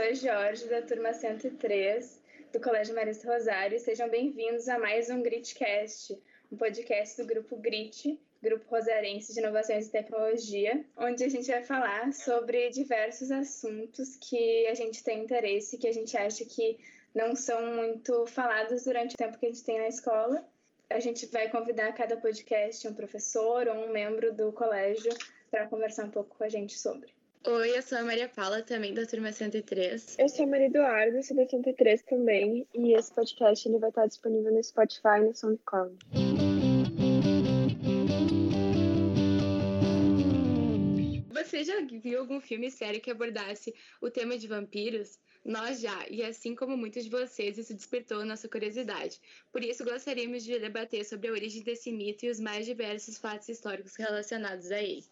a Jorge, da turma 103 do Colégio Marista Rosário. Sejam bem-vindos a mais um Gritcast, um podcast do grupo Grit, Grupo Rosarense de Inovações e Tecnologia, onde a gente vai falar sobre diversos assuntos que a gente tem interesse, que a gente acha que não são muito falados durante o tempo que a gente tem na escola. A gente vai convidar a cada podcast um professor ou um membro do colégio para conversar um pouco com a gente sobre. Oi, eu sou a Maria Paula, também da turma 103. Eu sou a Maria Eduarda, sou da 103 também, e esse podcast ele vai estar disponível no Spotify e no SoundCloud. Você já viu algum filme sério que abordasse o tema de vampiros? Nós já, e assim como muitos de vocês, isso despertou nossa curiosidade. Por isso, gostaríamos de debater sobre a origem desse mito e os mais diversos fatos históricos relacionados a ele.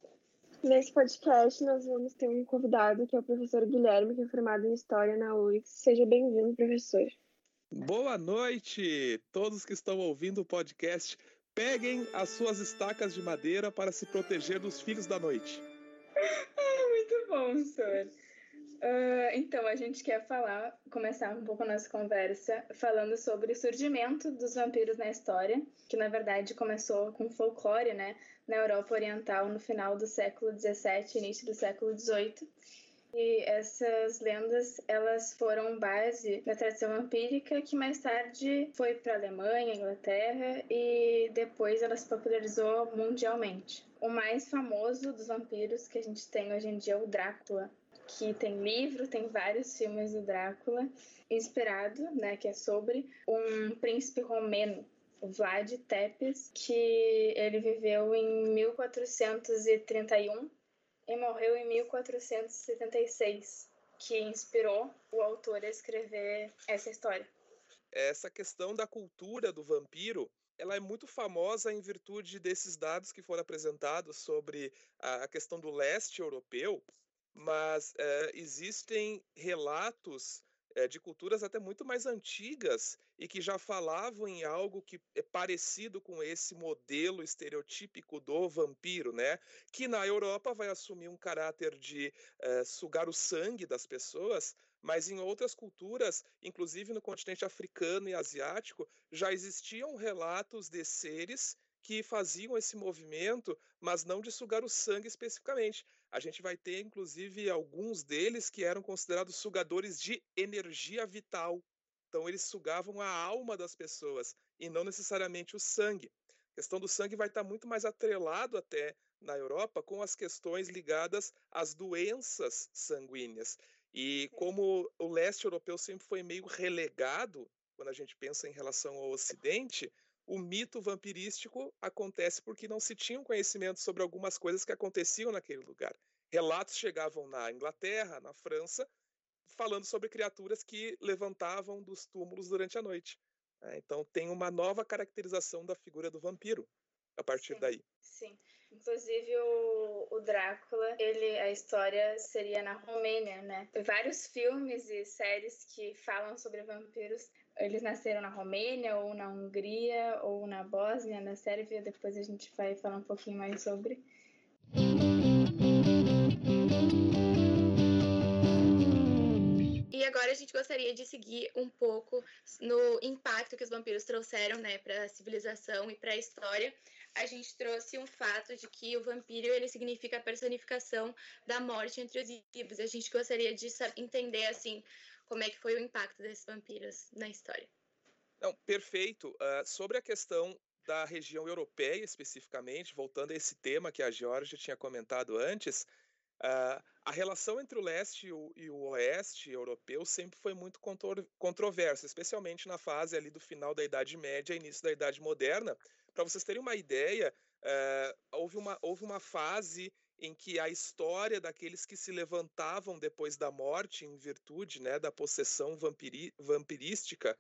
Nesse podcast, nós vamos ter um convidado, que é o professor Guilherme, que é formado em História na UX. Seja bem-vindo, professor. Boa noite, todos que estão ouvindo o podcast. Peguem as suas estacas de madeira para se proteger dos filhos da noite. Ah, muito bom, senhor. Uh, então, a gente quer falar, começar um pouco a nossa conversa falando sobre o surgimento dos vampiros na história, que na verdade começou com folclore, né, na Europa Oriental no final do século XVII, início do século XVIII. E essas lendas, elas foram base na tradição vampírica que mais tarde foi para a Alemanha, Inglaterra e depois ela se popularizou mundialmente. O mais famoso dos vampiros que a gente tem hoje em dia é o Drácula, que tem livro, tem vários filmes do Drácula, inspirado, né, que é sobre um príncipe romeno, Vlad Tepes, que ele viveu em 1431 e morreu em 1476, que inspirou o autor a escrever essa história. Essa questão da cultura do vampiro ela é muito famosa em virtude desses dados que foram apresentados sobre a questão do leste europeu, mas é, existem relatos é, de culturas até muito mais antigas e que já falavam em algo que é parecido com esse modelo estereotípico do vampiro, né? Que na Europa vai assumir um caráter de é, sugar o sangue das pessoas, mas em outras culturas, inclusive no continente africano e asiático, já existiam relatos de seres que faziam esse movimento, mas não de sugar o sangue especificamente. A gente vai ter, inclusive, alguns deles que eram considerados sugadores de energia vital. Então, eles sugavam a alma das pessoas e não necessariamente o sangue. A questão do sangue vai estar muito mais atrelado até na Europa com as questões ligadas às doenças sanguíneas. E como o leste europeu sempre foi meio relegado, quando a gente pensa em relação ao Ocidente, o mito vampirístico acontece porque não se tinha conhecimento sobre algumas coisas que aconteciam naquele lugar. Relatos chegavam na Inglaterra, na França, falando sobre criaturas que levantavam dos túmulos durante a noite. Né. Então tem uma nova caracterização da figura do vampiro a partir sim, daí. Sim. Inclusive o, o Drácula, ele a história seria na Romênia, né? Vários filmes e séries que falam sobre vampiros eles nasceram na Romênia, ou na Hungria, ou na Bósnia, na Sérvia. Depois a gente vai falar um pouquinho mais sobre. E agora a gente gostaria de seguir um pouco no impacto que os vampiros trouxeram né, para a civilização e para a história. A gente trouxe um fato de que o vampiro ele significa a personificação da morte entre os vivos. A gente gostaria de entender assim como é que foi o impacto desses vampiros na história. Não, perfeito. Uh, sobre a questão da região europeia especificamente, voltando a esse tema que a Georgia tinha comentado antes, uh, a relação entre o leste e o, e o, oeste europeu sempre foi muito controversa, especialmente na fase ali do final da Idade Média e início da Idade Moderna. Para vocês terem uma ideia, uh, houve, uma, houve uma fase em que a história daqueles que se levantavam depois da morte em virtude né, da possessão vampiri vampirística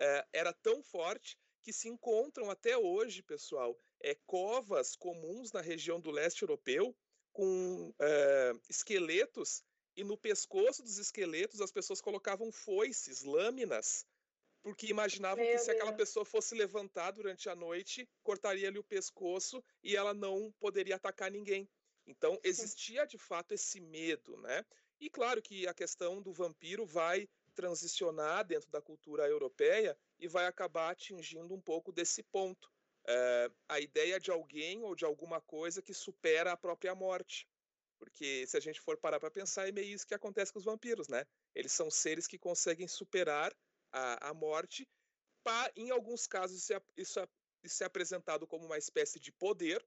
eh, era tão forte que se encontram até hoje, pessoal, é, covas comuns na região do leste europeu com eh, esqueletos e no pescoço dos esqueletos as pessoas colocavam foices, lâminas, porque imaginavam Meu que se Deus. aquela pessoa fosse levantar durante a noite, cortaria ali o pescoço e ela não poderia atacar ninguém. Então, existia de fato esse medo, né? E claro que a questão do vampiro vai transicionar dentro da cultura europeia e vai acabar atingindo um pouco desse ponto. É, a ideia de alguém ou de alguma coisa que supera a própria morte. Porque se a gente for parar para pensar, é meio isso que acontece com os vampiros, né? Eles são seres que conseguem superar a, a morte. Pra, em alguns casos, isso é, isso, é, isso é apresentado como uma espécie de poder,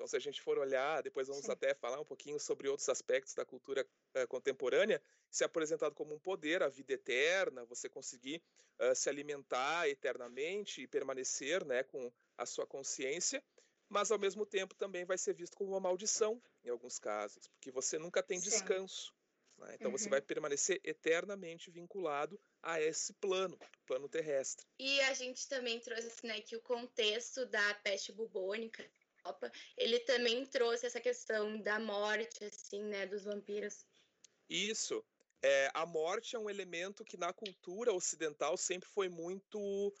então, se a gente for olhar, depois vamos Sim. até falar um pouquinho sobre outros aspectos da cultura uh, contemporânea, se é apresentado como um poder, a vida eterna, você conseguir uh, se alimentar eternamente e permanecer né, com a sua consciência, mas ao mesmo tempo também vai ser visto como uma maldição em alguns casos, porque você nunca tem Sim. descanso. Né? Então uhum. você vai permanecer eternamente vinculado a esse plano, plano terrestre. E a gente também trouxe né, que o contexto da peste bubônica Europa, ele também trouxe essa questão da morte, assim, né, dos vampiros. Isso. É, a morte é um elemento que na cultura ocidental sempre foi muito,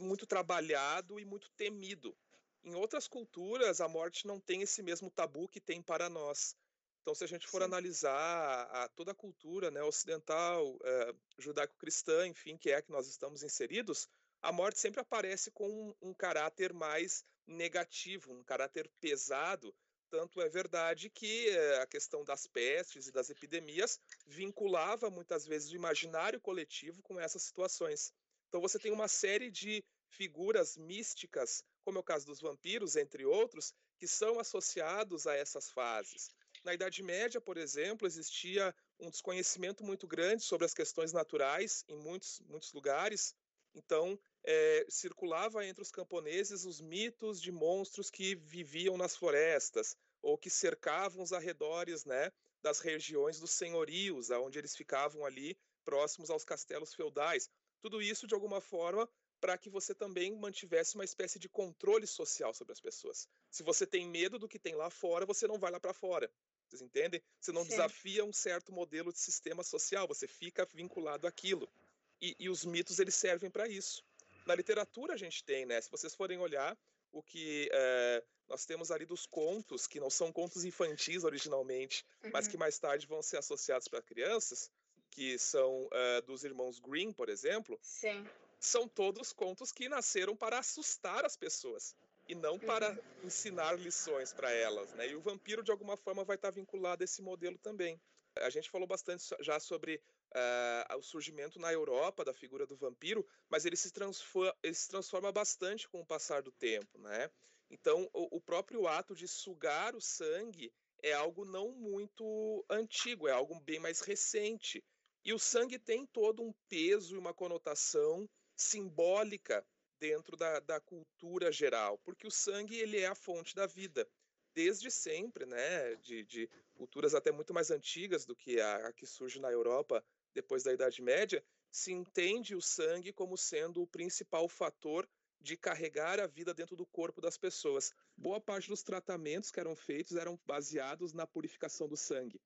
muito trabalhado e muito temido. Em outras culturas, a morte não tem esse mesmo tabu que tem para nós. Então, se a gente for Sim. analisar a, toda a cultura né, ocidental, é, judaico-cristã, enfim, que é a que nós estamos inseridos, a morte sempre aparece com um, um caráter mais negativo, um caráter pesado. Tanto é verdade que eh, a questão das pestes e das epidemias vinculava muitas vezes o imaginário coletivo com essas situações. Então você tem uma série de figuras místicas, como é o caso dos vampiros, entre outros, que são associados a essas fases. Na Idade Média, por exemplo, existia um desconhecimento muito grande sobre as questões naturais em muitos, muitos lugares. Então, é, circulava entre os camponeses os mitos de monstros que viviam nas florestas ou que cercavam os arredores né, das regiões dos senhorios, onde eles ficavam ali próximos aos castelos feudais. Tudo isso, de alguma forma, para que você também mantivesse uma espécie de controle social sobre as pessoas. Se você tem medo do que tem lá fora, você não vai lá para fora. Vocês entendem? Você não Sim. desafia um certo modelo de sistema social, você fica vinculado àquilo. E, e os mitos eles servem para isso. Na literatura a gente tem, né? Se vocês forem olhar o que é, nós temos ali dos contos, que não são contos infantis originalmente, uhum. mas que mais tarde vão ser associados para crianças, que são uh, dos irmãos Green, por exemplo. Sim. São todos contos que nasceram para assustar as pessoas e não para uhum. ensinar lições para elas, né? E o vampiro de alguma forma vai estar vinculado a esse modelo também. A gente falou bastante já sobre uh, o surgimento na Europa da figura do vampiro, mas ele se, transforma, ele se transforma bastante com o passar do tempo, né? Então, o, o próprio ato de sugar o sangue é algo não muito antigo, é algo bem mais recente. E o sangue tem todo um peso e uma conotação simbólica dentro da, da cultura geral, porque o sangue ele é a fonte da vida desde sempre, né, de, de, culturas até muito mais antigas do que a, a, que surge na Europa depois da Idade Média, se entende o sangue como sendo o principal fator de carregar a vida dentro do corpo das pessoas. Boa parte dos tratamentos que eram feitos eram baseados na purificação do sangue.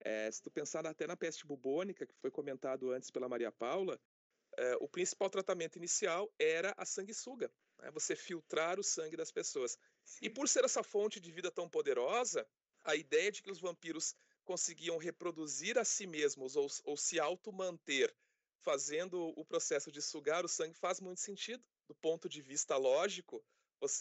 É, se tu pensar até na peste bubônica, que foi comentado antes pela Maria Paula, é, o principal tratamento inicial era a sanguessuga, né? você filtrar o sangue das pessoas. E por ser essa fonte de vida tão poderosa, a ideia de que os vampiros conseguiam reproduzir a si mesmos ou, ou se auto-manter fazendo o processo de sugar o sangue faz muito sentido. Do ponto de vista lógico,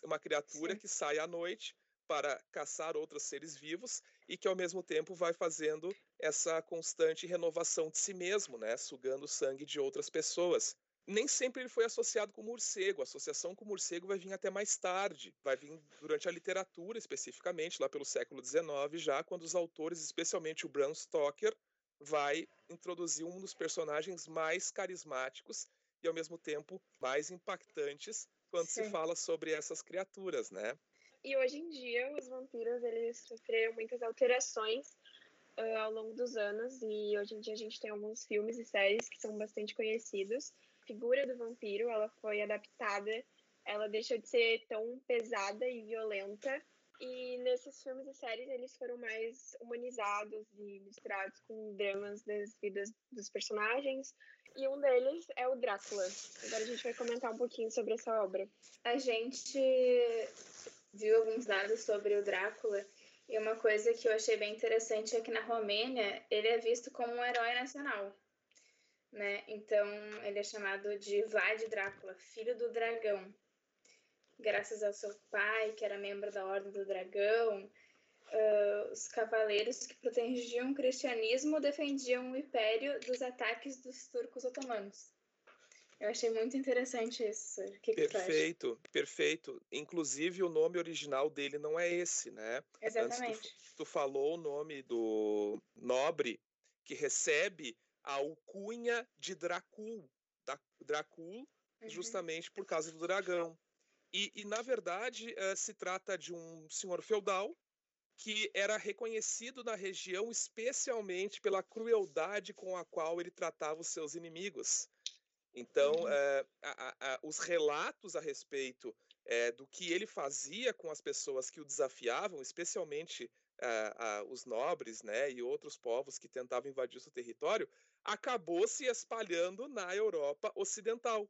uma criatura Sim. que sai à noite para caçar outros seres vivos e que ao mesmo tempo vai fazendo essa constante renovação de si mesmo, né, sugando o sangue de outras pessoas nem sempre ele foi associado com o morcego. A associação com o morcego vai vir até mais tarde, vai vir durante a literatura especificamente, lá pelo século XIX já, quando os autores, especialmente o Bram Stoker, vai introduzir um dos personagens mais carismáticos e ao mesmo tempo mais impactantes quando Sim. se fala sobre essas criaturas, né? E hoje em dia os vampiros eles sofreram muitas alterações uh, ao longo dos anos e hoje em dia a gente tem alguns filmes e séries que são bastante conhecidos figura do vampiro ela foi adaptada, ela deixou de ser tão pesada e violenta. E nesses filmes e séries eles foram mais humanizados e misturados com dramas das vidas dos personagens. E um deles é o Drácula. Agora a gente vai comentar um pouquinho sobre essa obra. A gente viu alguns dados sobre o Drácula E uma coisa que eu achei bem interessante é que na Romênia ele é visto como um herói nacional. Né? Então ele é chamado de Vlad Drácula, filho do dragão. Graças ao seu pai, que era membro da Ordem do Dragão, uh, os cavaleiros que protegiam o cristianismo defendiam o império dos ataques dos turcos otomanos. Eu achei muito interessante isso. Que perfeito, que perfeito. Inclusive, o nome original dele não é esse, né? Exatamente. Antes tu, tu falou o nome do nobre que recebe a alcunha de Dracul, da, Dracul, uhum. justamente por causa do dragão. E, e na verdade, uh, se trata de um senhor feudal que era reconhecido na região especialmente pela crueldade com a qual ele tratava os seus inimigos. Então, uhum. é, a, a, os relatos a respeito é, do que ele fazia com as pessoas que o desafiavam, especialmente os nobres né, e outros povos que tentavam invadir o seu território, acabou se espalhando na Europa Ocidental.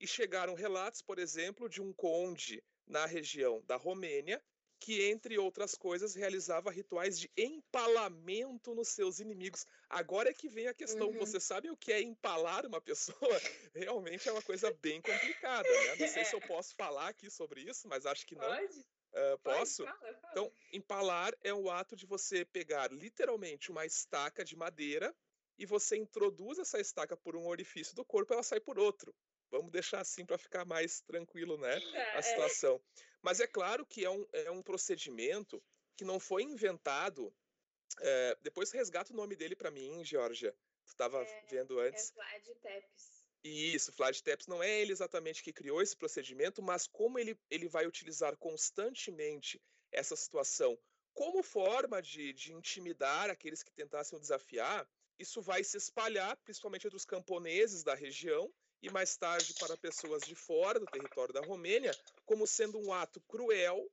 E chegaram relatos, por exemplo, de um conde na região da Romênia que, entre outras coisas, realizava rituais de empalamento nos seus inimigos. Agora é que vem a questão: uhum. você sabe o que é empalar uma pessoa? Realmente é uma coisa bem complicada, né? Não sei se eu posso falar aqui sobre isso, mas acho que não. Pode? Uh, posso? Fala, fala. Então, empalar é o ato de você pegar literalmente uma estaca de madeira e você introduz essa estaca por um orifício do corpo, ela sai por outro. Vamos deixar assim para ficar mais tranquilo, né? É, a é. situação. É. Mas é claro que é um, é um procedimento que não foi inventado. É, depois resgata o nome dele para mim, Georgia. Tu estava é, vendo antes. É Vlad Tepes. Isso, Vlad Tepes não é ele exatamente que criou esse procedimento, mas como ele, ele vai utilizar constantemente essa situação como forma de, de intimidar aqueles que tentassem o desafiar, isso vai se espalhar, principalmente entre os camponeses da região, e mais tarde para pessoas de fora do território da Romênia, como sendo um ato cruel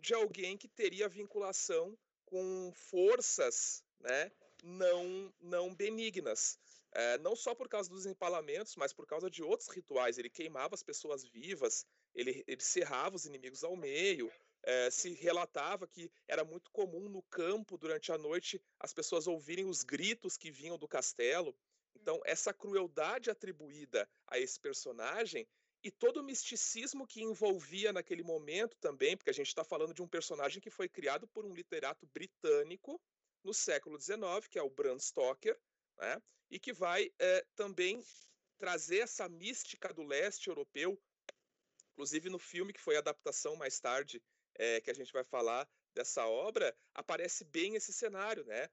de alguém que teria vinculação com forças né, não, não benignas. É, não só por causa dos empalamentos, mas por causa de outros rituais. Ele queimava as pessoas vivas, ele, ele cerrava os inimigos ao meio. É, se relatava que era muito comum no campo, durante a noite, as pessoas ouvirem os gritos que vinham do castelo. Então, essa crueldade atribuída a esse personagem e todo o misticismo que envolvia naquele momento também, porque a gente está falando de um personagem que foi criado por um literato britânico no século XIX, que é o Bram Stoker, né? e que vai é, também trazer essa mística do leste europeu, inclusive no filme que foi a adaptação mais tarde, é, que a gente vai falar dessa obra, aparece bem esse cenário, né?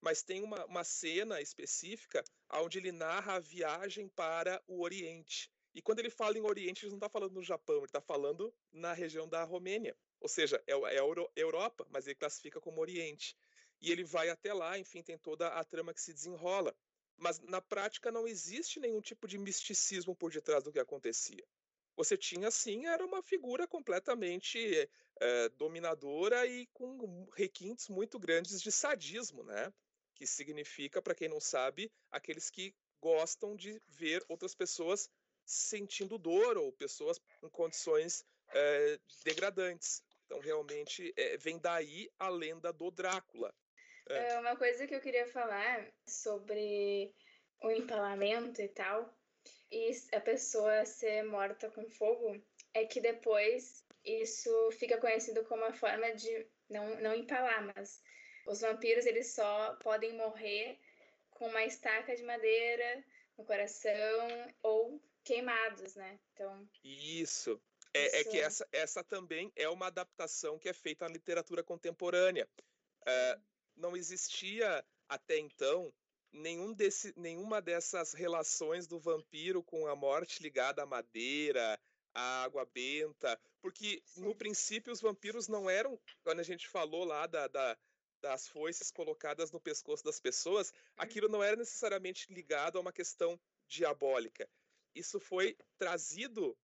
mas tem uma, uma cena específica onde ele narra a viagem para o Oriente. E quando ele fala em Oriente, ele não está falando no Japão, ele está falando na região da Romênia. Ou seja, é, é a Europa, mas ele classifica como Oriente. E ele vai até lá, enfim, tem toda a trama que se desenrola. Mas na prática não existe nenhum tipo de misticismo por detrás do que acontecia. Você tinha, sim, era uma figura completamente é, dominadora e com requintes muito grandes de sadismo, né? que significa, para quem não sabe, aqueles que gostam de ver outras pessoas sentindo dor ou pessoas em condições é, degradantes. Então, realmente, é, vem daí a lenda do Drácula. É. Uma coisa que eu queria falar sobre o empalamento e tal, e a pessoa ser morta com fogo, é que depois isso fica conhecido como a forma de não, não empalar, mas os vampiros eles só podem morrer com uma estaca de madeira no coração ou queimados, né? Então. Isso. É, isso... é que essa, essa também é uma adaptação que é feita na literatura contemporânea. É, não existia até então nenhum desse, nenhuma dessas relações do vampiro com a morte ligada à madeira, à água benta, porque no princípio os vampiros não eram, quando a gente falou lá da, da, das foices colocadas no pescoço das pessoas, aquilo não era necessariamente ligado a uma questão diabólica. Isso foi trazido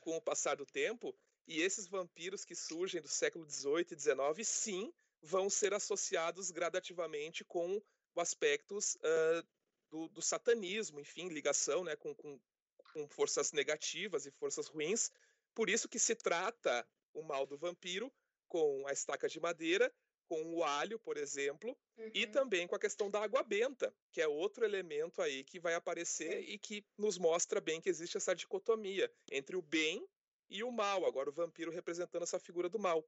com o passar do tempo, e esses vampiros que surgem do século XVIII e XIX, sim, vão ser associados gradativamente com aspectos uh, do, do, satanismo, enfim, ligação né, com, com, com forças negativas e forças ruins. Por isso que se trata o mal do vampiro com a estaca de madeira com o alho, por exemplo, uhum. e também com a questão da água benta, que é outro elemento aí que vai aparecer e que nos mostra bem que existe essa dicotomia entre o bem e o mal. Agora o vampiro representando essa figura do mal.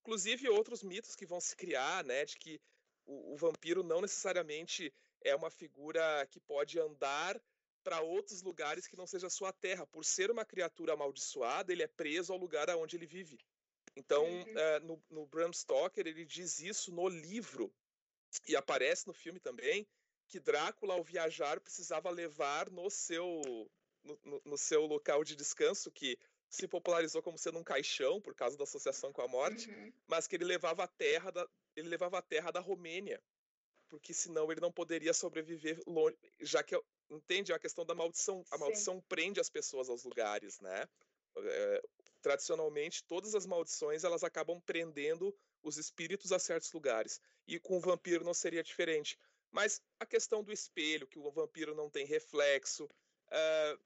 Inclusive outros mitos que vão se criar, né, de que o, o vampiro não necessariamente é uma figura que pode andar para outros lugares que não seja a sua terra. Por ser uma criatura amaldiçoada, ele é preso ao lugar onde ele vive. Então, uhum. uh, no, no Bram Stoker, ele diz isso no livro, e aparece no filme também, que Drácula, ao viajar, precisava levar no seu, no, no, no seu local de descanso, que se popularizou como sendo um caixão por causa da associação com a morte, uhum. mas que ele levava a terra da, ele levava a terra da Romênia, porque senão ele não poderia sobreviver longe, já que entende a questão da maldição, a Sim. maldição prende as pessoas aos lugares, né? É, tradicionalmente todas as maldições elas acabam prendendo os espíritos a certos lugares. E com o vampiro não seria diferente. Mas a questão do espelho, que o vampiro não tem reflexo, uh,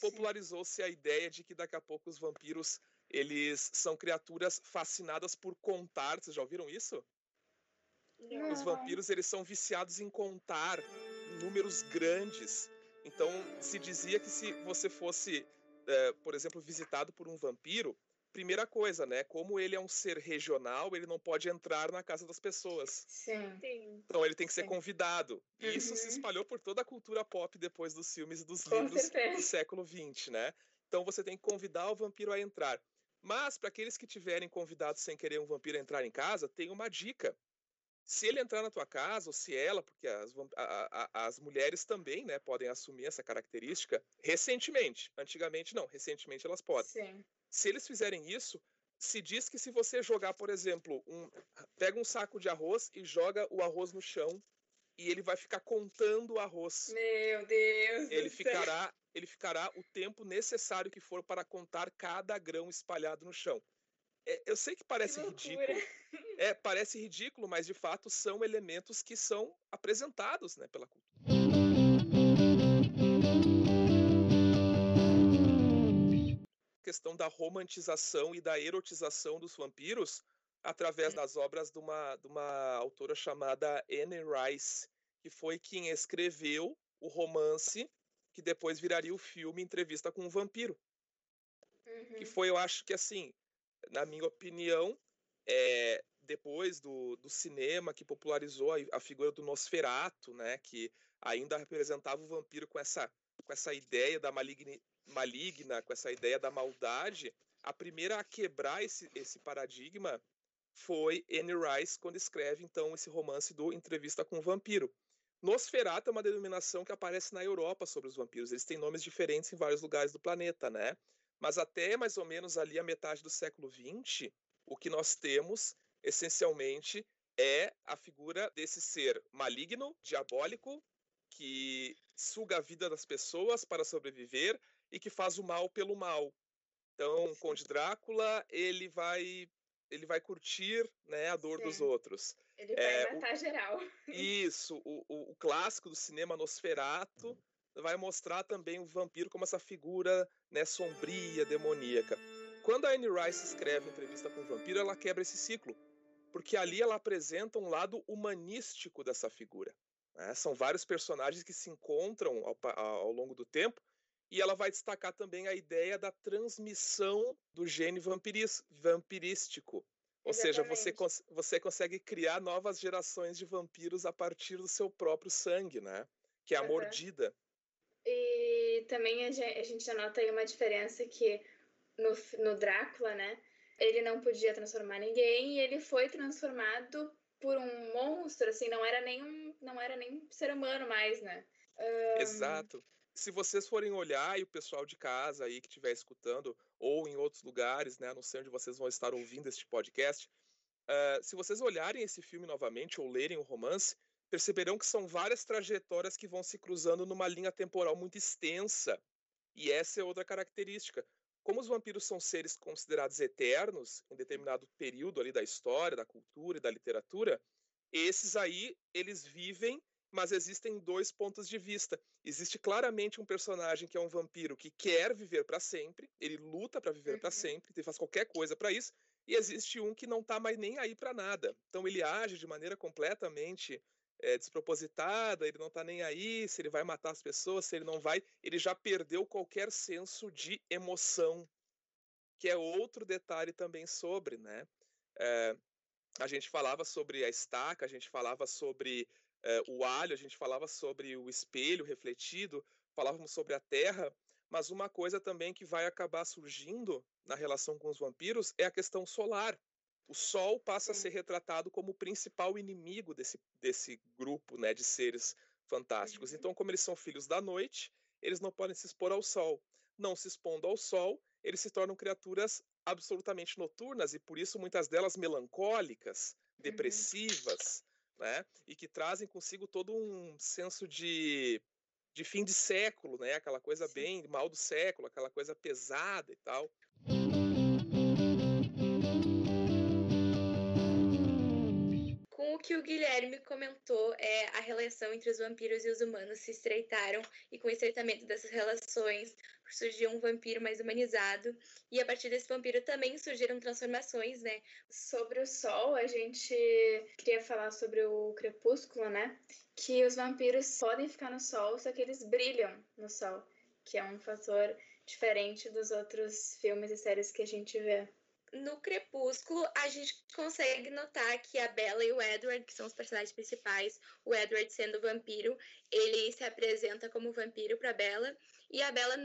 popularizou-se a ideia de que daqui a pouco os vampiros eles são criaturas fascinadas por contar. Vocês já ouviram isso? Não. Os vampiros eles são viciados em contar números grandes. Então se dizia que se você fosse é, por exemplo, visitado por um vampiro, primeira coisa, né? Como ele é um ser regional, ele não pode entrar na casa das pessoas. Sim. Então ele tem que ser Sim. convidado. E uhum. isso se uhum. espalhou por toda a cultura pop depois dos filmes e dos Com livros certeza. do século XX, né? Então você tem que convidar o vampiro a entrar. Mas para aqueles que tiverem convidado sem querer um vampiro entrar em casa, tem uma dica se ele entrar na tua casa, ou se ela, porque as, a, a, as mulheres também né, podem assumir essa característica recentemente. Antigamente não, recentemente elas podem. Sim. Se eles fizerem isso, se diz que se você jogar, por exemplo, um, pega um saco de arroz e joga o arroz no chão e ele vai ficar contando o arroz. Meu Deus! Ele ficará, ele ficará o tempo necessário que for para contar cada grão espalhado no chão. É, eu sei que parece que ridículo. É, parece ridículo, mas de fato são elementos que são apresentados né, pela cultura. A questão da romantização e da erotização dos vampiros através das obras de uma, de uma autora chamada Anne Rice, que foi quem escreveu o romance que depois viraria o filme Entrevista com um Vampiro. Uhum. Que foi, eu acho que assim, na minha opinião, é, depois do, do cinema que popularizou a, a, figura do Nosferato, né, que ainda representava o vampiro com essa, com essa ideia da maligna, maligna, com essa ideia da maldade, a primeira a quebrar esse, esse paradigma foi Anne Rice, quando escreve então esse romance do Entrevista com o Vampiro. Nosferatu é uma denominação que aparece na Europa sobre os vampiros. Eles têm nomes diferentes em vários lugares do planeta, né? Mas até mais ou menos ali a metade do século XX, o que nós temos, essencialmente, é a figura desse ser maligno, diabólico, que suga a vida das pessoas para sobreviver e que faz o mal pelo mal. Então, Conde Drácula, ele vai ele vai curtir né, a dor dos outros. Ele vai é, matar o, geral. Isso, o, o, o, clássico do cinema Nosferato, vai mostrar também o vampiro como essa figura né, sombria, demoníaca. Quando a Anne Rice escreve entrevista com o vampiro, ela quebra esse ciclo, porque ali ela apresenta um lado humanístico dessa figura. Né? São vários personagens que se encontram ao, ao longo do tempo e ela vai destacar também a ideia da transmissão do gene vampiris, vampirístico. Ou seja, você, você consegue criar novas gerações de vampiros a partir do seu próprio sangue, né? Que é a uhum. mordida. E também a gente, já nota aí uma diferença que no, no Drácula, né? Ele não podia transformar ninguém e ele foi transformado por um monstro, assim, não era nem um, não era nem um ser humano mais, né? Um... Exato. Se vocês forem olhar e o pessoal de casa aí que estiver escutando ou em outros lugares, né, não sei onde vocês vão estar ouvindo este podcast, uh, se vocês olharem esse filme novamente ou lerem o romance, perceberão que são várias trajetórias que vão se cruzando numa linha temporal muito extensa. E essa é outra característica. Como os vampiros são seres considerados eternos em determinado período ali da história, da cultura e da literatura, esses aí eles vivem, mas existem dois pontos de vista. Existe claramente um personagem que é um vampiro que quer viver para sempre, ele luta para viver uhum. para sempre, ele faz qualquer coisa para isso, e existe um que não está mais nem aí para nada. Então ele age de maneira completamente é, despropositada, ele não está nem aí se ele vai matar as pessoas, se ele não vai, ele já perdeu qualquer senso de emoção, que é outro detalhe também sobre, né? É, a gente falava sobre a estaca, a gente falava sobre é, o alho, a gente falava sobre o espelho refletido, falávamos sobre a terra, mas uma coisa também que vai acabar surgindo na relação com os vampiros é a questão solar. O Sol passa a ser retratado como o principal inimigo desse, desse grupo né, de seres fantásticos. Uhum. Então, como eles são filhos da noite, eles não podem se expor ao Sol. Não se expondo ao Sol, eles se tornam criaturas absolutamente noturnas e por isso muitas delas melancólicas, uhum. depressivas, uhum. né? E que trazem consigo todo um senso de de fim de século, né? Aquela coisa Sim. bem mal do século, aquela coisa pesada e tal. Com o que o Guilherme comentou, é a relação entre os vampiros e os humanos se estreitaram e com o estreitamento dessas relações surgiu um vampiro mais humanizado e a partir desse vampiro também surgiram transformações, né? Sobre o sol, a gente queria falar sobre o crepúsculo, né? Que os vampiros podem ficar no sol, só que eles brilham no sol, que é um fator diferente dos outros filmes e séries que a gente vê. No Crepúsculo, a gente consegue notar que a Bella e o Edward, que são os personagens principais, o Edward sendo vampiro, ele se apresenta como vampiro para Bella e a Bella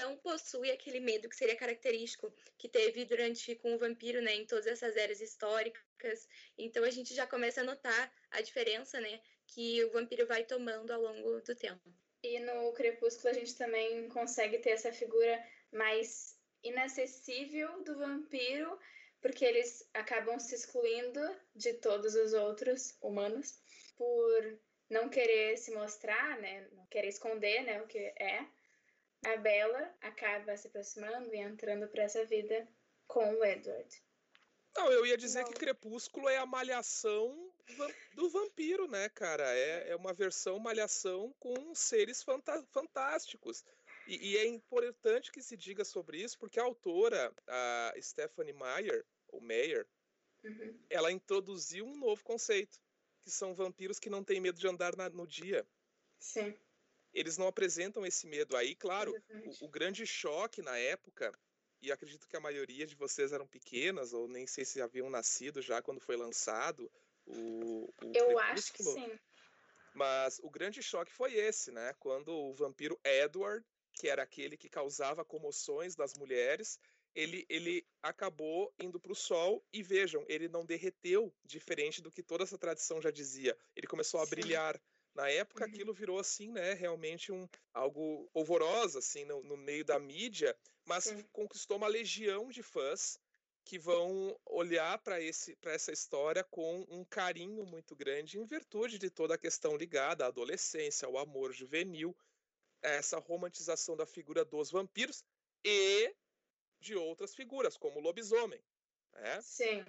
não possui aquele medo que seria característico que teve durante com o vampiro, né, em todas essas eras históricas. Então a gente já começa a notar a diferença, né, que o vampiro vai tomando ao longo do tempo. E no Crepúsculo a gente também consegue ter essa figura mais inacessível do vampiro, porque eles acabam se excluindo de todos os outros humanos por não querer se mostrar, né, não querer esconder, né, o que é. A Bella acaba se aproximando e entrando para essa vida com o Edward. Não, eu ia dizer não. que Crepúsculo é a malhação do vampiro, né, cara? É, é uma versão malhação com seres fantásticos. E, e, é importante que se diga sobre isso, porque a autora, a Stephanie Meyer, ou Meyer, uhum. ela introduziu um novo conceito, que são vampiros que não têm medo de andar na, no dia. Sim. Eles não apresentam esse medo. Aí, claro, o, o, grande choque na época, e acredito que a maioria de vocês eram pequenas, ou nem sei se haviam nascido já quando foi lançado o, o Eu acho que sim. Mas o grande choque foi esse, né? Quando o vampiro Edward que era aquele que causava comoções das mulheres, ele, ele acabou indo para o sol e vejam, ele não derreteu, diferente do que toda essa tradição já dizia. Ele começou a Sim. brilhar. Na época, uhum. aquilo virou assim, né? Realmente um algo polvoroso assim no, no meio da mídia, mas Sim. conquistou uma legião de fãs que vão olhar para essa história com um carinho muito grande em virtude de toda a questão ligada à adolescência, ao amor juvenil essa romantização da figura dos vampiros e de outras figuras, como o lobisomem. Né? Sim.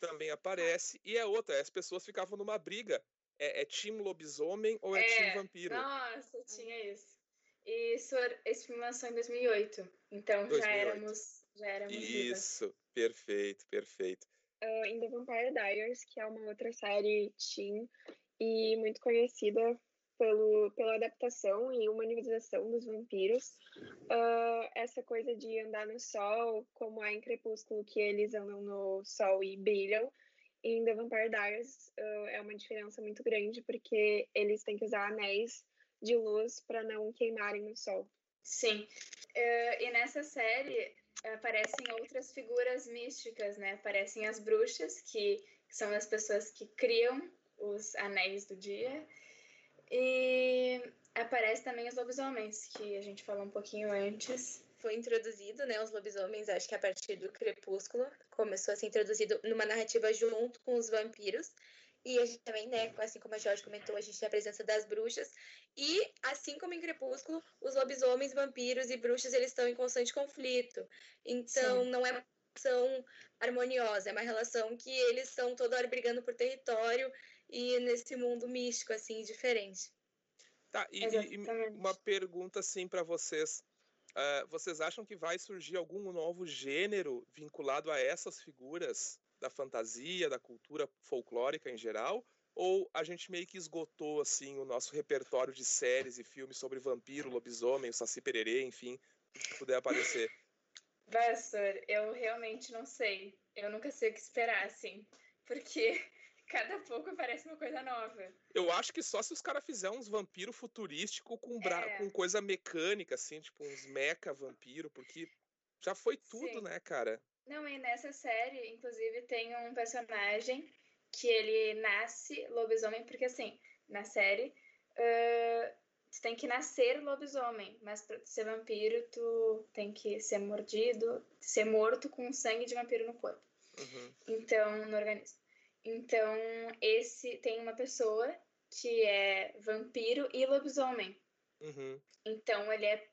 Também aparece. E é outra, as pessoas ficavam numa briga. É, é time lobisomem ou é, é time vampiro? Nossa, tinha isso. E isso, esse filme lançou em 2008. Então 2008. já éramos. Já éramos isso, vivas. perfeito, perfeito. Uh, in The Vampire Diaries, que é uma outra série teen e muito conhecida pelo, pela adaptação e humanização dos vampiros. Uh, essa coisa de andar no sol, como é em Crepúsculo, que eles andam no sol e brilham. Em The Vampire Diaries uh, é uma diferença muito grande, porque eles têm que usar anéis de luz para não queimarem no sol. Sim. Uh, e nessa série aparecem outras figuras místicas, né? Aparecem as bruxas, que são as pessoas que criam os anéis do dia. E aparece também os lobisomens, que a gente falou um pouquinho antes. Foi introduzido, né, os lobisomens, acho que a partir do Crepúsculo, começou a ser introduzido numa narrativa junto com os vampiros. E a gente também, né, assim como a Jorge comentou, a gente tem a presença das bruxas. E, assim como em Crepúsculo, os lobisomens, vampiros e bruxas, eles estão em constante conflito. Então, Sim. não é uma relação harmoniosa, é uma relação que eles estão toda hora brigando por território e nesse mundo místico, assim, diferente. Tá, e, e uma pergunta, assim, para vocês. Uh, vocês acham que vai surgir algum novo gênero vinculado a essas figuras da fantasia, da cultura folclórica em geral? Ou a gente meio que esgotou assim o nosso repertório de séries e filmes sobre vampiro, lobisomem, saci pererê, enfim, que puder aparecer? Vastor, eu realmente não sei. Eu nunca sei o que esperar, assim. Porque cada pouco aparece uma coisa nova. Eu acho que só se os caras fizerem uns vampiros futurísticos com, bra... É. com coisa mecânica, assim, tipo uns mecha vampiro, porque já foi tudo, Sim. né, cara? Não, e nessa série, inclusive, tem um personagem que ele nasce lobisomem, porque assim, na série, uh, tu tem que nascer lobisomem, mas pra ser vampiro, tu tem que ser mordido, ser morto com sangue de vampiro no corpo. Uhum. Então, no organismo. Então, esse tem uma pessoa que é vampiro e lobisomem. Uhum. Então, ele é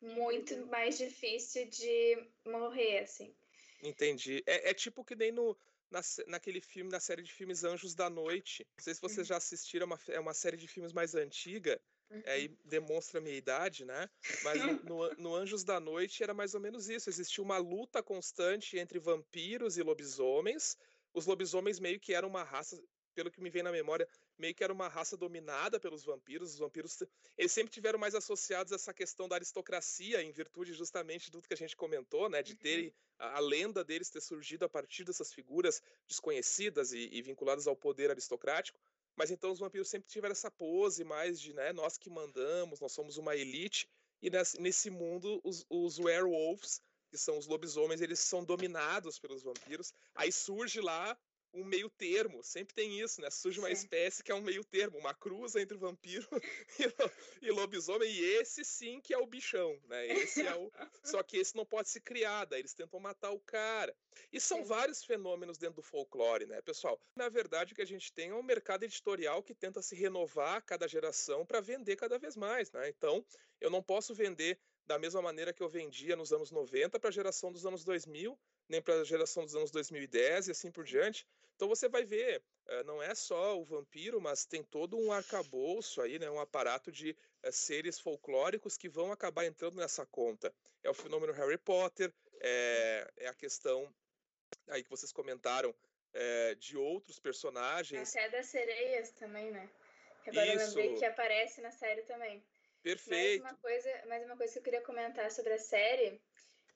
muito mais difícil de morrer, assim. Entendi. É, é tipo que nem no, na, naquele filme, na série de filmes Anjos da Noite. Não sei se vocês uhum. já assistiram, é uma, é uma série de filmes mais antiga, uhum. aí demonstra a minha idade, né? Mas no, no, Anjos da Noite era mais ou menos isso. Existia uma luta constante entre vampiros e lobisomens. Os lobisomens meio que eram uma raça, pelo que me vem na memória, meio que era uma raça dominada pelos vampiros. Os vampiros eles sempre tiveram mais associados a essa questão da aristocracia, em virtude justamente do que a gente comentou, né, de uhum. a, a, lenda deles ter surgido a partir dessas figuras desconhecidas e, e, vinculadas ao poder aristocrático. Mas então os vampiros sempre tiveram essa pose mais de, né, nós que mandamos, nós somos uma elite. E nesse, nesse mundo, os, os werewolves, que são os lobisomens, eles são dominados pelos vampiros. Aí surge lá um meio termo, sempre tem isso, né? Surge uma sim. espécie que é um meio termo, uma cruza entre vampiro e, lobisomem, e esse sim que é o bichão, né? Esse é o. Só que esse não pode se criar, daí eles tentam matar o cara. E são sim. vários fenômenos dentro do folclore, né, pessoal? Na verdade, o que a gente tem é um mercado editorial que tenta se renovar a cada geração para vender cada vez mais, né? Então, eu não posso vender da mesma maneira que eu vendia nos anos 90 para a geração dos anos 2000, nem para a geração dos anos 2010 e assim por diante. Então você vai ver, eh, não é só o vampiro, mas tem todo um arcabouço aí, né, um aparato de é, seres folclóricos que vão acabar entrando nessa conta. É o fenômeno Harry Potter, é, é a questão aí que vocês comentaram é, de outros personagens. Até das sereias também, né? Que agora Isso. eu lembrei que aparece na série também. Perfeito. Mais uma, coisa, mais uma coisa que eu queria comentar sobre a série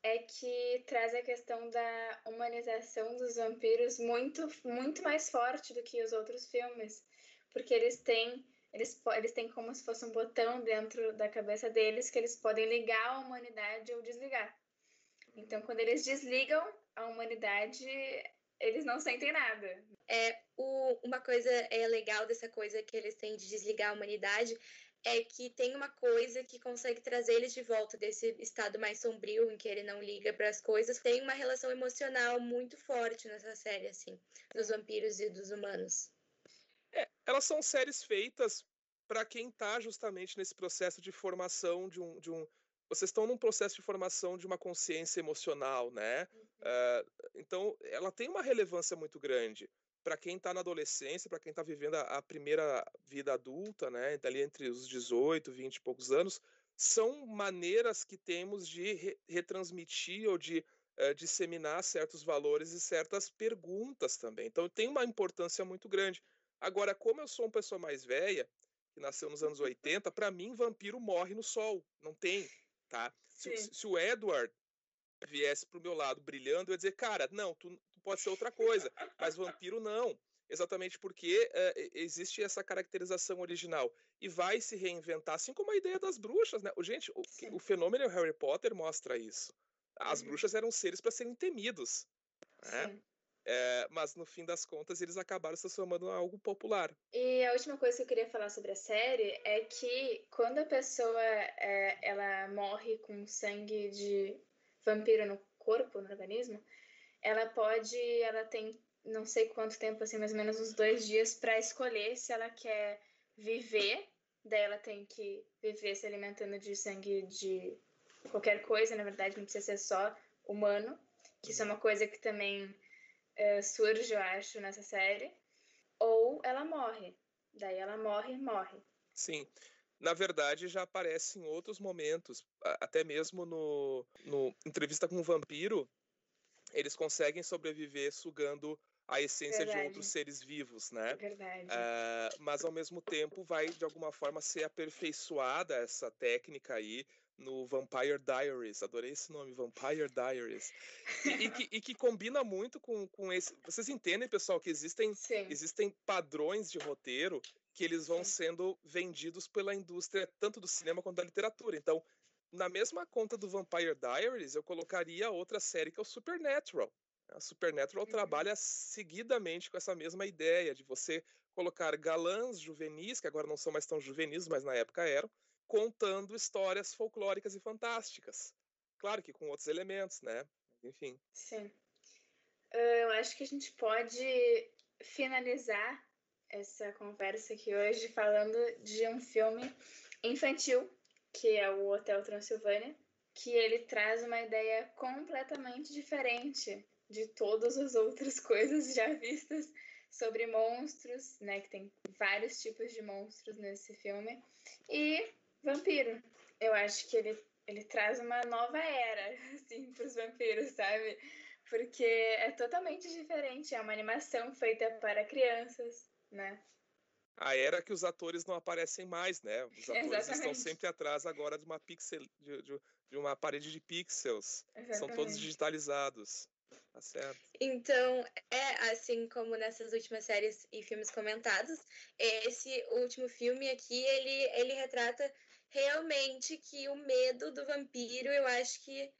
é que traz a questão da humanização dos vampiros muito, muito mais forte do que os outros filmes, porque eles têm eles, eles têm como se fosse um botão dentro da cabeça deles que eles podem ligar a humanidade ou desligar. Então, quando eles desligam a humanidade, eles não sentem nada. É, o, uma coisa é legal dessa coisa que eles têm de desligar a humanidade é que tem uma coisa que consegue trazer eles de volta desse estado mais sombrio em que ele não liga para as coisas. Tem uma relação emocional muito forte nessa série, assim, dos vampiros e dos humanos. É, elas são séries feitas para quem está justamente nesse processo de formação de um, de um. Vocês estão num processo de formação de uma consciência emocional, né? Uhum. Uh, então, ela tem uma relevância muito grande para quem está na adolescência, para quem está vivendo a, a, primeira vida adulta, né, ali entre os 18, 20 e poucos anos, são maneiras que temos de re retransmitir ou de uh, disseminar certos valores e certas perguntas também. Então tem uma importância muito grande. Agora, como eu sou uma pessoa mais velha, que nasceu nos anos 80, para mim vampiro morre no sol, não tem, tá? Se, se, o Edward viesse pro meu lado brilhando, eu ia dizer, cara, não, tu, pode ser outra coisa, mas vampiro não. Exatamente porque uh, existe essa caracterização original e vai se reinventar, assim como a ideia das bruxas, né? Gente, o, o fenômeno Harry Potter mostra isso. As uhum. bruxas eram seres para serem temidos, né? É, mas no fim das contas eles acabaram se transformando em algo popular. E a última coisa que eu queria falar sobre a série é que quando a pessoa é, ela morre com sangue de vampiro no corpo, no organismo, ela pode, ela tem não sei quanto tempo, assim, mais ou menos uns dois dias para escolher se ela quer viver. Daí ela tem que viver se alimentando de sangue de qualquer coisa, na verdade, não precisa ser só humano, que isso é uma coisa que também uh, surge, eu acho, nessa série. Ou ela morre. Daí ela morre, morre. Sim. na verdade, já aparece em outros momentos, até mesmo no, no Entrevista com o Vampiro, eles conseguem sobreviver sugando a essência Verdade. de outros seres vivos, né? Verdade. Uh, mas ao mesmo tempo vai de alguma forma ser aperfeiçoada essa técnica aí no Vampire Diaries. Adorei esse nome, Vampire Diaries. E, e, que, e que, combina muito com, com esse. Vocês entendem, pessoal, que existem, existem padrões de roteiro que eles vão Sim. sendo vendidos pela indústria, tanto do cinema quanto da literatura. Então, na mesma conta do Vampire Diaries, eu colocaria outra série que é o Supernatural. A Supernatural uhum. trabalha seguidamente com essa mesma ideia de você colocar galãs juvenis, que agora não são mais tão juvenis, mas na época eram, contando histórias folclóricas e fantásticas. Claro que com outros elementos, né? Enfim. Sim. Eu acho que a gente pode finalizar essa conversa aqui hoje falando de um filme infantil, que é o Hotel Transilvânia, que ele traz uma ideia completamente diferente de todas as outras coisas já vistas sobre monstros, né? Que tem vários tipos de monstros nesse filme. E vampiro. Eu acho que ele, ele traz uma nova era, assim, para os vampiros, sabe? Porque é totalmente diferente. É uma animação feita para crianças, né? A era que os atores não aparecem mais, né? Os atores Exatamente. estão sempre atrás agora de uma pixel, de, de, de uma parede de pixels. Exatamente. São todos digitalizados. Tá certo. Então, é assim como nessas últimas séries e filmes comentados, esse último filme aqui, ele, ele retrata realmente que o medo do vampiro, eu acho que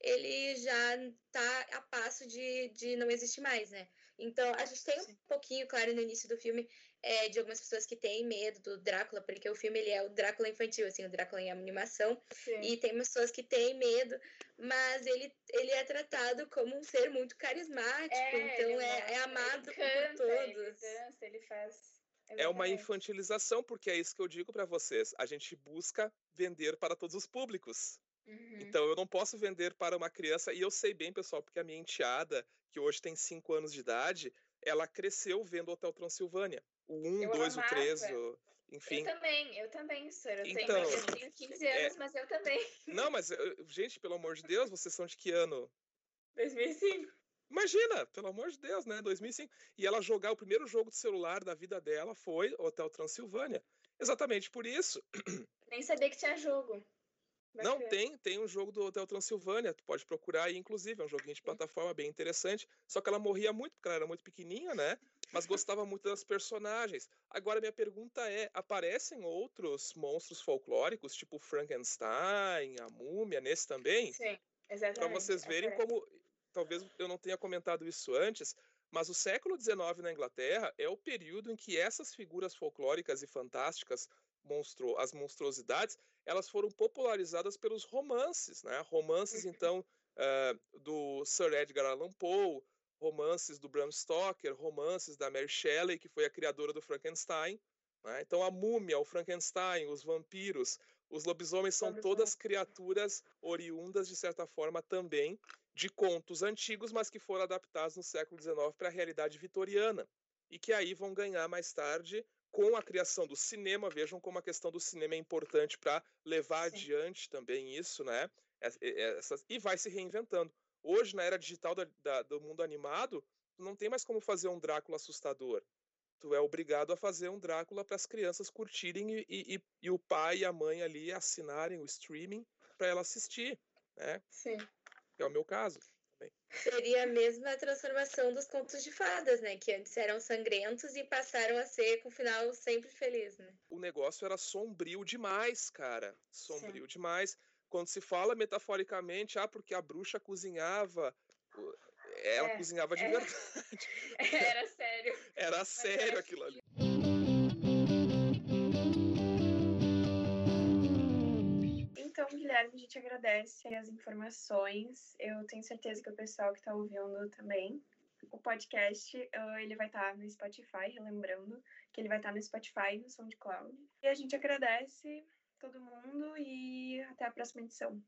ele já tá a passo de, de não existir mais, né? Então, a gente tem um pouquinho, claro, no início do filme, é, de algumas pessoas que têm medo do Drácula, porque o filme ele é o Drácula infantil, assim, o Drácula em animação, Sim. e tem pessoas que têm medo, mas ele, ele é tratado como um ser muito carismático, é, então é, é, amado canta, por todos. Ele dança, ele faz... É uma infantilização, porque é isso que eu digo para vocês. A gente busca vender para todos os públicos. Uhum. Então eu não posso vender para uma criança, e eu sei bem, pessoal, porque a minha enteada, que hoje tem 5 anos de idade, ela cresceu vendo Hotel Transilvânia. O 1, 2, o 3, o... enfim. Eu também, eu também, senhor. Eu, então, tenho, eu tenho 15 é anos, é... mas eu também. Não, mas, gente, pelo amor de Deus, vocês são de que ano? 2005. Imagina, pelo amor de Deus, né? 2005. E ela jogar o primeiro jogo de celular da vida dela foi Hotel Transilvânia. Exatamente por isso. Nem sabia que tinha jogo. Não, tem, tem um jogo do Hotel Transilvânia, tu pode procurar aí, inclusive, é um joguinho de plataforma bem interessante, só que ela morria muito, porque ela era muito pequenininha, né? Mas gostava muito das personagens. Agora, minha pergunta é, aparecem outros monstros folclóricos, tipo Frankenstein, a Múmia, nesse também? Sim, exatamente. Para vocês verem como, talvez eu não tenha comentado isso antes, mas o século XIX na Inglaterra é o período em que essas figuras folclóricas e fantásticas monstro, as monstruosidades, elas foram popularizadas pelos romances, né? Romances, uhum. então, uh, do Sir Edgar Allan Poe, romances do Bram Stoker, romances da Mary Shelley, que foi a criadora do Frankenstein. Né? Então, a múmia, o Frankenstein, os vampiros, os lobisomens são todas criaturas oriundas, de certa forma, também de contos antigos, mas que foram adaptados no século XIX para a realidade vitoriana. E que aí vão ganhar mais tarde com a criação do cinema, vejam como a questão do cinema é importante para levar Sim. adiante também isso, né? E vai se reinventando. Hoje, na era digital da, da, do mundo animado, não tem mais como fazer um Drácula assustador. Tu é obrigado a fazer um Drácula para as crianças curtirem e, e, e, o pai e a mãe ali assinarem o streaming para ela assistir, né? Sim. é o meu caso também. Seria a mesma transformação dos contos de fadas, né? Que antes eram sangrentos e passaram a ser com o final sempre feliz, né? O negócio era sombrio demais, cara. Sombrio Sim. demais. Quando se fala metaforicamente, ah, porque a bruxa cozinhava ela é, cozinhava de é. verdade. Era sério. Era sério aquilo ali. Então, Guilherme, a gente agradece as informações. Eu tenho certeza que o pessoal que está ouvindo também. O podcast, ele vai estar tá no Spotify, relembrando que ele vai estar tá no Spotify e no SoundCloud. E a gente agradece todo mundo e até a próxima edição.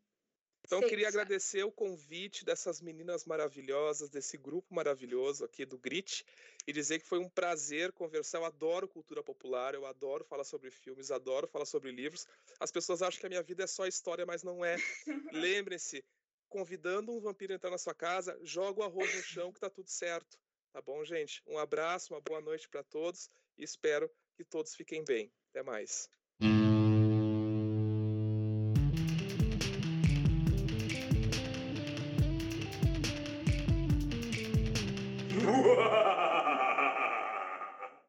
Então, eu queria agradecer o convite dessas meninas maravilhosas, desse grupo maravilhoso aqui do Grit, e dizer que foi um prazer conversar. Eu adoro cultura popular, eu adoro falar sobre filmes, adoro falar sobre livros. As pessoas acham que a minha vida é só história, mas não é. Lembrem-se, convidando um vampiro a entrar na sua casa, joga o arroz no chão que tá tudo certo. Tá bom, gente? Um abraço, uma boa noite para todos e espero que todos fiquem bem. Até mais.